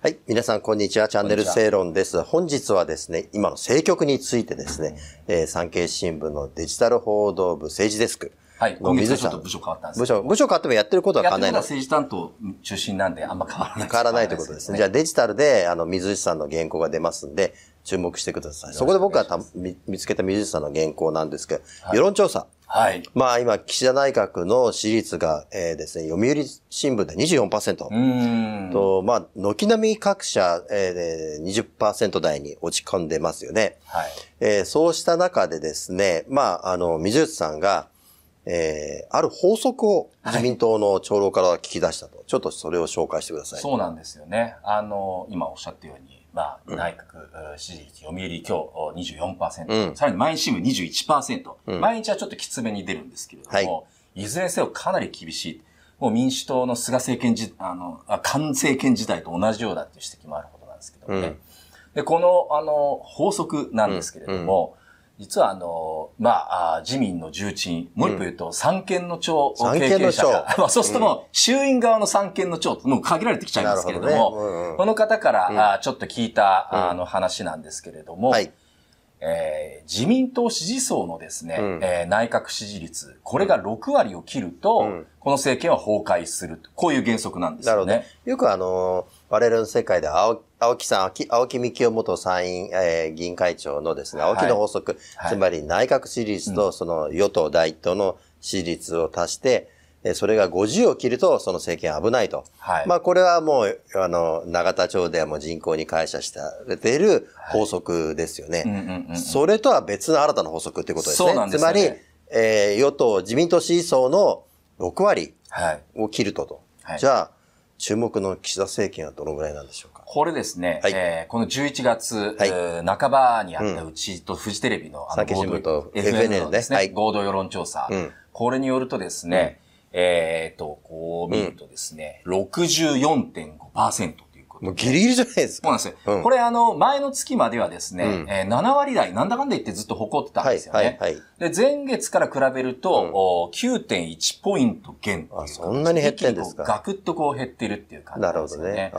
はい。皆さん、こんにちは。チャンネル正論です。本日はですね、今の政局についてですね、えー産経新聞のデジタル報道部政治デスクはい。水さんはちょっと部署変わったんです部署、部署変わってもやってることは変わらないの？政治担当中心なんであんま変わらない。変わらないということですね。じゃあデジタルで、あの、水内さんの原稿が出ますんで、注目してください。そこで僕がた見見つけた水内さんの原稿なんですけど、世論調査。はい。まあ今、岸田内閣の支持率が、えーですね、読売新聞で24%。うーん。と、まあ、軒並み各社、えー、20%台に落ち込んでますよね。はい。えーそうした中でですね、まあ、あの、水内さんが、えーある法則を自民党の長老から聞き出したと。ちょっとそれを紹介してください。そうなんですよね。あの、今おっしゃったように、まあ、内閣えー支持率、読売今日24%、うん。さらに毎日新聞21%、うん。毎日はちょっときつめに出るんですけれども、い、ずれにせよかなり厳しい。もう民主党の菅政権時、あの、あ菅政権時代と同じようだっていう指摘もあることなんですけどもね。うん。で、この、あの、法則なんですけれども、実はあの、まあ、あ自民の重鎮、もう一歩言うと、三権の長。三経験者が、まあそうするともう、衆院側の三権の長ともう限られてきちゃいますけれども、この方から、うん。あちょっと聞いた、うん。あの話なんですけれども、はい。えー自民党支持層のですね、うん。えー内閣支持率、これが6割を切ると、うん。この政権は崩壊する。こういう原則なんですよね。。よくあの、我々の世界で青青木さん、青木幹雄元参院、えー議員会長のですね、青木の法則、はいつまり内閣支持率とその与党第一党の支持率を足して、えーそれが50を切るとその政権は危ないと。はい。まあこれはもう、あの、永田町ではもう人口に感謝している法則ですよね。うんうんうんうんそれとは別の新たな法則ってことですね。そうなんですよねつまり、えー与党、自民党支持層の6割はい。を切るとと。はいじゃあ、注目の岸田政権はどのぐらいなんでしょうか？これですね、はい。えーこの11月、はい。えー半ばにあったうちとフジテレビのあの合同 FNN のですね、はい。合同世論調査、うん。これによるとですね、えっ、と、こう見るとですね、64.5%うことで。もうギリギリじゃないですか。そうなんですよ。うん。これあの、前の月まではですね、うん。えー7割台、なんだかんだ言ってずっと誇ってたんはい、ですよね。はい、はい。で、前月から比べると、お9.1ポイント減あそんなに減ってんですか。ガクッとこう減ってるっていう感じなるほどなんですよね。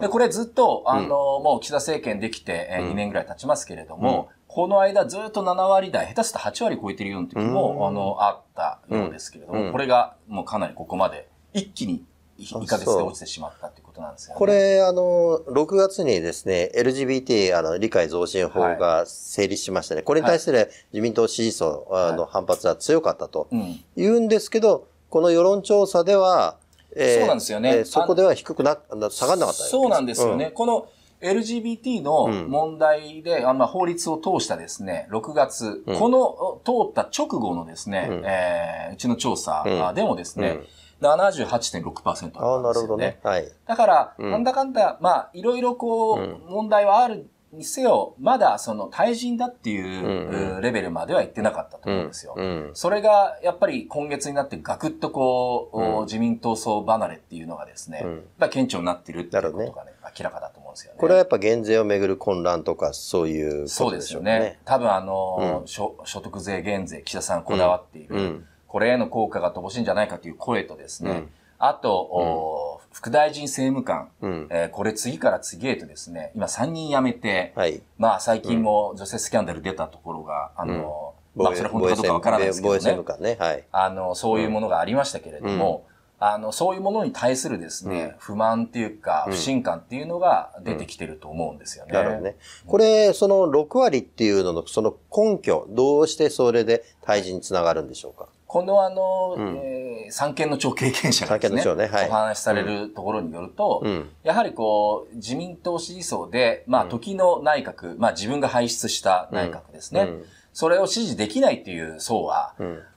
で、ー。これずっと、あの、もう岸田政権できて、えーうん。2年ぐらい経ちますけれども、この間ずっと7割台、下手すると8割超えてるような時も、うん。あの、あったようですけれども、うん。これがもうかなりここまで一気にあ1ヶ月で落ちてしまったっていうことなんですよね。これ、あの、6月にですね、LGBT、あの、理解増進法が成立しましたね。これに対する自民党支持層あのはい。反発は強かったとうん。言うんですけど、この世論調査では、えーそうなんですよね。えーそこでは低くな、下がんなかったそうなんですよね。うこの LGBT の問題で、あまあ、法律を通したですね、6月、うん。この通った直後のですね、うん。えーうちの調査うん。でもですね、うん78.6%ああ、なるほどあったんですよねね。。はい。だから、うんなんだかんだ、まあ、いろいろこう、うん問題はあるにせよ、まだその対人だっていう、うんうんレベルまでは行ってなかったと思うんですよ。うん。それが、やっぱり今月になってガクッとこう、うん自民党層離れっていうのがですね、うん顕著になってるっていうことなるがね、明らかだと思うんですよね。これはやっぱ減税をめぐる混乱とかそういうそうでことですしょうかね。よね。多分あの、うん所、所得税減税、岸田さんこだわっている、うんこれへの効果が乏しいんじゃないかという声とですね、うんあと、お副大臣政務官、うん。えーこれ次から次へとですね、今3人辞めて、はい。まあ最近も女性スキャンダル出たところが、あの、まあそれ本当かどうかわからないですけどね務。官ね。はい。あの、そういうものがありましたけれども、あの、そういうものに対するですね、うん不満っていうか、うん不信感っていうのが出てきてると思うんですよね。なるほどね。これ、その6割っていうのの、その根拠、どうしてそれで退治につながるんでしょうか？このあの、うん。えー三権の長経験者がですね、ね。はい。お話しされるところによると、うん。やはりこう、自民党支持層で、まあ、うん。時の内閣、まあ、自分が輩出した内閣ですね。うん。それを支持できないっていう層は、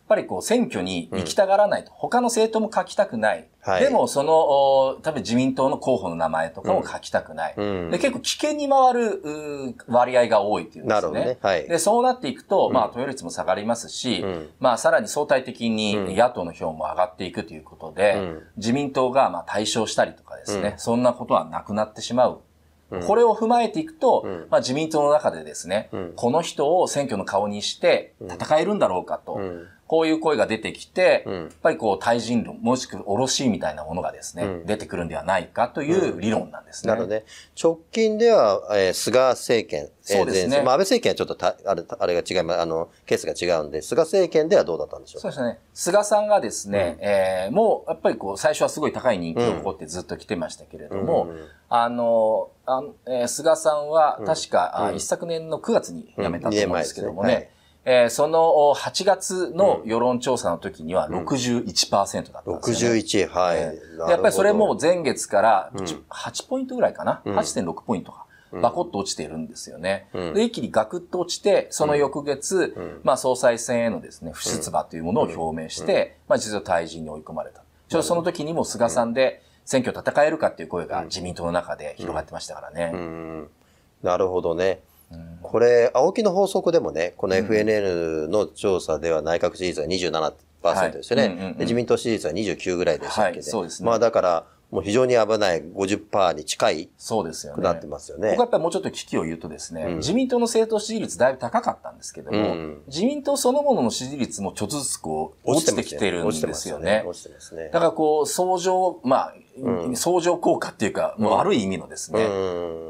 ぱりこう、選挙に行きたがらないと。他の政党も書きたくない。はい。でも、その、お多分自民党の候補の名前とかも書きたくない。うん。で結構危険に回る割合が多いっていうんですよね。なるほどね。はい。で、そうなっていくと、うん。まあ、投票率も下がりますし、うん。まあ、さらに相対的うん。に野党の票も上がっていくということで、うん。自民党がまあ対象したりとかですね、うん。そんなことはなくなってしまう。うん。これを踏まえていくと、うん。まあ、自民党の中でですね、うん。この人を選挙の顔にして戦えるんだろうかと、うんこういう声が出てきて、うん、やっぱりこう、対人論、もしくは卸みたいなものがですね、うん、出てくるんではないかという理論なんですね。なるほどね。直近では、えー、菅政権、そうですね。まあ、安倍政権はちょっとたあれあれが違います、あの、ケースが違うんで、菅政権ではどうだったんでしょう？そうですね。菅さんがですね、うん、えー、もう、やっぱりこう、最初はすごい高い人気を誇ってずっと来てましたけれども、うん、あの、あえー、菅さんは確か、うん、一昨年の9月に辞めたと思うんですけどもね、えー、その8月の世論調査の時には61%だったんですよ、ね。61、はい、えー、やっぱりそれも前月から8ポイントぐらいかな、うん、8.6ポイントか。バコッと落ちているんですよね。うん、で、一気にガクッと落ちて、その翌月、うん、まあ総裁選へのですね、不出馬というものを表明して、まあ実は退陣に追い込まれた。ちょその時にも菅さんで選挙戦えるかっていう声が自民党の中で広がってましたからね。なるほどね。これ、青木の法則でもね、この FNN の調査では内閣支持率は27%ですよね。自民党支持率は29ぐらいでしたっけ、ね、はい、そうですね。まあだから、もう非常に危ない50%に近いそうですよね。なってますよね。僕はやっぱりもうちょっと危機を言うとですね、うん、自民党の政党支持率だいぶ高かったんですけども、うん、自民党そのものの支持率もちょっとずつこう落ちてきてるんですよね。落ちてますね。だからこう、相乗、まあ、うん、相乗効果っていうか、もう悪い意味のですね、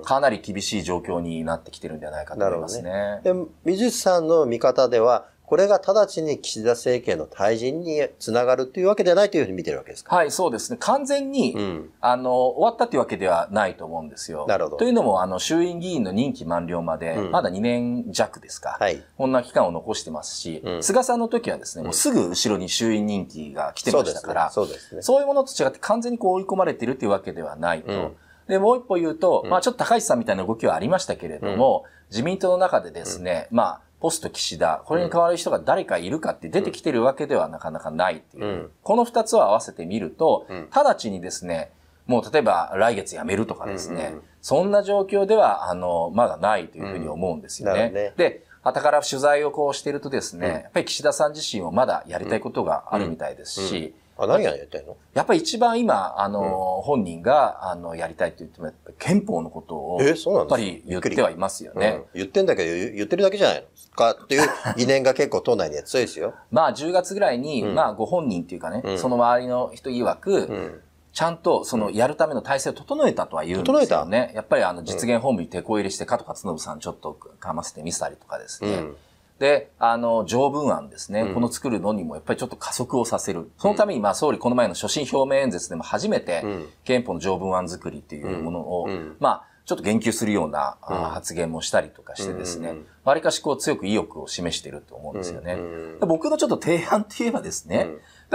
かなり厳しい状況になってきてるんじゃないかと思いますね。ね。で、水さんの見方では、これが直ちに岸田政権の退陣につながるというわけではないというふうに見てるわけですか？はい、そうですね。完全に、うん、あの、終わったというわけではないと思うんですよ。なるほど。というのも、あの、衆院議員の任期満了まで、まだ2年弱ですか。はい。こんな期間を残してますし、うん、菅さんの時はですね、もうすぐ後ろに衆院任期が来てましたから、そうですね。そういうものと違って完全にこう追い込まれているというわけではないと。うんで、もう一歩言うと、まあちょっと高市さんみたいな動きはありましたけれども、自民党の中でですね、まあポスト岸田、これに代わる人が誰かいるかって出てきてるわけではなかなかないっていう。うん、この二つを合わせてみると、うん、直ちにですね、もう例えば来月辞めるとかですね、うんうん、そんな状況では、あの、まだないというふうに思うんですよね。ね。で、たから取材をこうしているとですね、やっぱり岸田さん自身はまだやりたいことがあるみたいですし、あ、何やりたいの？やっぱり一番今、あの、うん、本人が、あの、やりたいと言っても、憲法のことを、やっぱり言ってはいますよね、うん、言ってんだけど、言ってるだけじゃないの？かっていう疑念が結構党内には強いですよ。まあ、10月ぐらいに、うん、まあ、ご本人っていうかね、その周りの人曰く、ちゃんと、その、やるための体制を整えたとは言うんですよね。やっぱり、あの、実現本部に手こ入れして、加藤勝信さんちょっとかませてみせたりとかですね。で、あの、条文案ですね、うん、この作るのにもやっぱりちょっと加速をさせる。そのために、まあ、総理この前の所信表明演説でも初めて、憲法の条文案作りっていうものを、まあ、ちょっと言及するような、発言もしたりとかしてですね、わりかしこう強く意欲を示していると思うんですよね。僕のちょっと提案って言えばですね、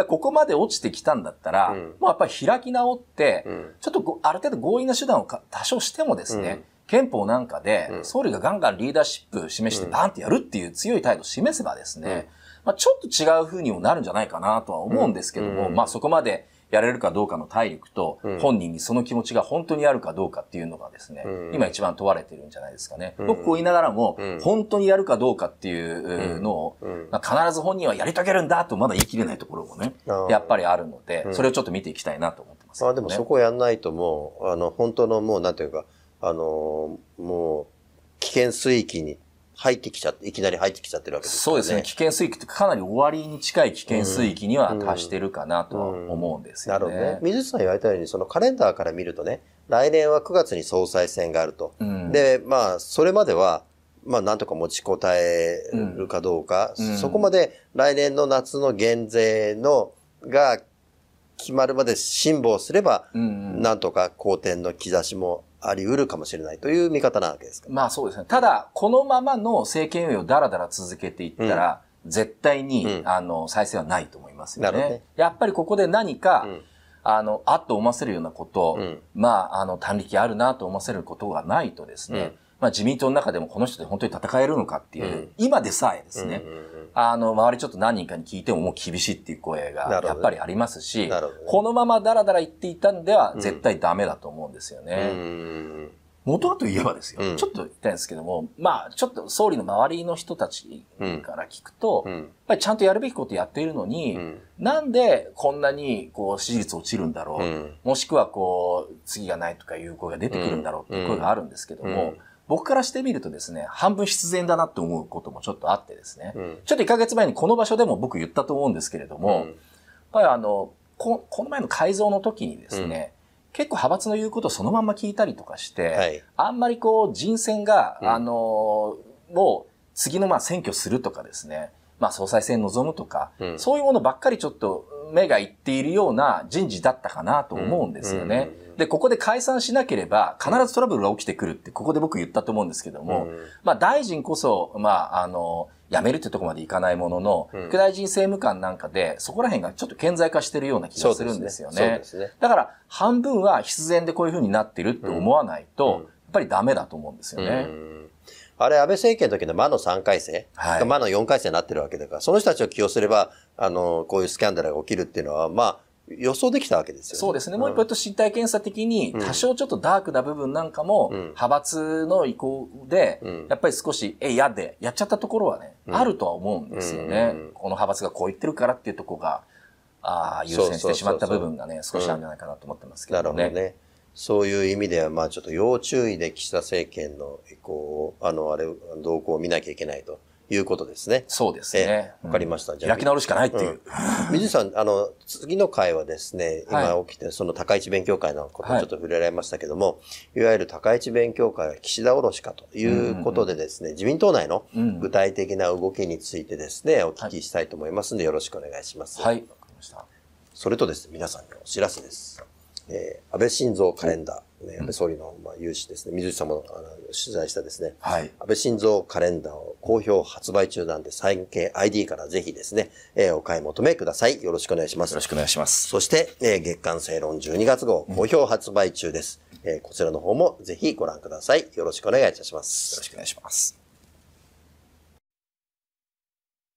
ここまで落ちてきたんだったら、もうやっぱり開き直って、ちょっとある程度強引な手段を多少してもですね、憲法なんかで、総理がガンガンリーダーシップ示してバーンってやるっていう強い態度を示せばですね、まあ、ちょっと違う風にもなるんじゃないかなとは思うんですけども、まあそこまでやれるかどうかの体力と、本人にその気持ちが本当にあるかどうかっていうのがですね、今一番問われてるんじゃないですかね。僕こう言いながらも、本当にやるかどうかっていうのを、必ず本人はやり遂げるんだとまだ言い切れないところもね、やっぱりあるので、それをちょっと見ていきたいなと思ってます、ね。あでもそこやんないともう、あの、本当のもうなんていうか、あのもう、危険水域に入ってきちゃって、いきなり入ってきちゃってるわけですね。そうですね。危険水域ってかなり終わりに近い危険水域には達してるかなと思うんですよね。うんうん、なるほどね。水さん言われたように、そのカレンダーから見るとね、来年は9月に総裁選があると。うん、で、まあ、それまでは、まあ、なんとか持ちこたえるかどうか、そこまで来年の夏の減税の、が決まるまで辛抱すれば、なんとか好転の兆しもあり得るかもしれないという見方なわけですか。まあそうですね。ただ、このままの政権運営をだらだら続けていったら、うん、絶対に、うん、あの、再生はないと思いますよね。ね。やっぱりここで何か、うん、あの、あっと思わせるようなこと、まあ、あの、短力あるなと思わせることがないとですね、まあ自民党の中でもこの人で本当に戦えるのかっていう、今でさえですね、あの、周りちょっと何人かに聞いてももう厳しいっていう声がやっぱりありますし、ね、このままダラダラ言っていたんでは絶対ダメだと思うんですよね。元はといえばですよ、うん、ちょっと言いたいんですけども、まあ、ちょっと総理の周りの人たちから聞くと、うん、やっぱりちゃんとやるべきことやっているのに、うん、なんでこんなにこう支持率落ちるんだろう、もしくはこう、次がないとかいう声が出てくるんだろうっていう声があるんですけども、僕からしてみるとですね、半分必然だなって思うこともちょっとあってですね、ちょっと1ヶ月前にこの場所でも僕言ったと思うんですけれども、やっぱりあの、ここの前の改造の時にですね、結構派閥の言うことをそのまんま聞いたりとかして、はい、あんまりこう人選が、うん、あの、もう次のまあ選挙するとかですね、まあ総裁選望むとか、うん、そういうものばっかりちょっと目がいっているような人事だったかなと思うんですよね。うん、で、ここで解散しなければ必ずトラブルが起きてくるって、ここで僕言ったと思うんですけども、まあ大臣こそ、まああの、辞めるってとこまでいかないものの、副大臣政務官なんかで、そこら辺がちょっと顕在化してるような気がするんですよね。そうですね。だから、半分は必然でこういうふうになってるって思わないと、やっぱりダメだと思うんですよね。あれ、安倍政権の時の魔の3回生、はい、魔の4回生になってるわけだから、その人たちを起用すれば、あの、こういうスキャンダルが起きるっていうのは、まあ、予想できたわけですよね。そうですね。もう一歩と身体検査的に、多少ちょっとダークな部分なんかも、派閥の意向で、やっぱり少し、え、嫌で、やっちゃったところはね、あるとは思うんですよね。この派閥がこう言ってるからっていうところが、ああ、優先してしまった部分がね、少しあるんじゃないかなと思ってますけどね。なるほどね。そういう意味では、まあちょっと要注意で岸田政権の意向を、あの、あれ、動向を見なきゃいけないと。いうことですね。そうですね。わ、かりました。じゃあ。開き直るしかないっていう。水さん、あの、次の回はですね、今起きて、その高市勉強会のことをちょっと触れられましたけども、い、わゆる高市勉強会は岸田おろしかということでですね、自民党内の具体的な動きについてですね、お聞きしたいと思いますので、よろしくお願いします。はい、わかりました。それとですね、皆さんにお知らせです。えー、安倍晋三カレンダー、ね、安倍総理の、まあ、有志ですね、水内さんもあの取材したですね、はい、安倍晋三カレンダーを好評発売中なんで、サイン系 ID からぜひですね、えー、お買い求めください。よろしくお願いします。よろしくお願いします。そして、えー、月刊正論12月号、好評発売中です。うん、えー、こちらの方もぜひご覧ください。よろしくお願いいたします。よろしくお願いします。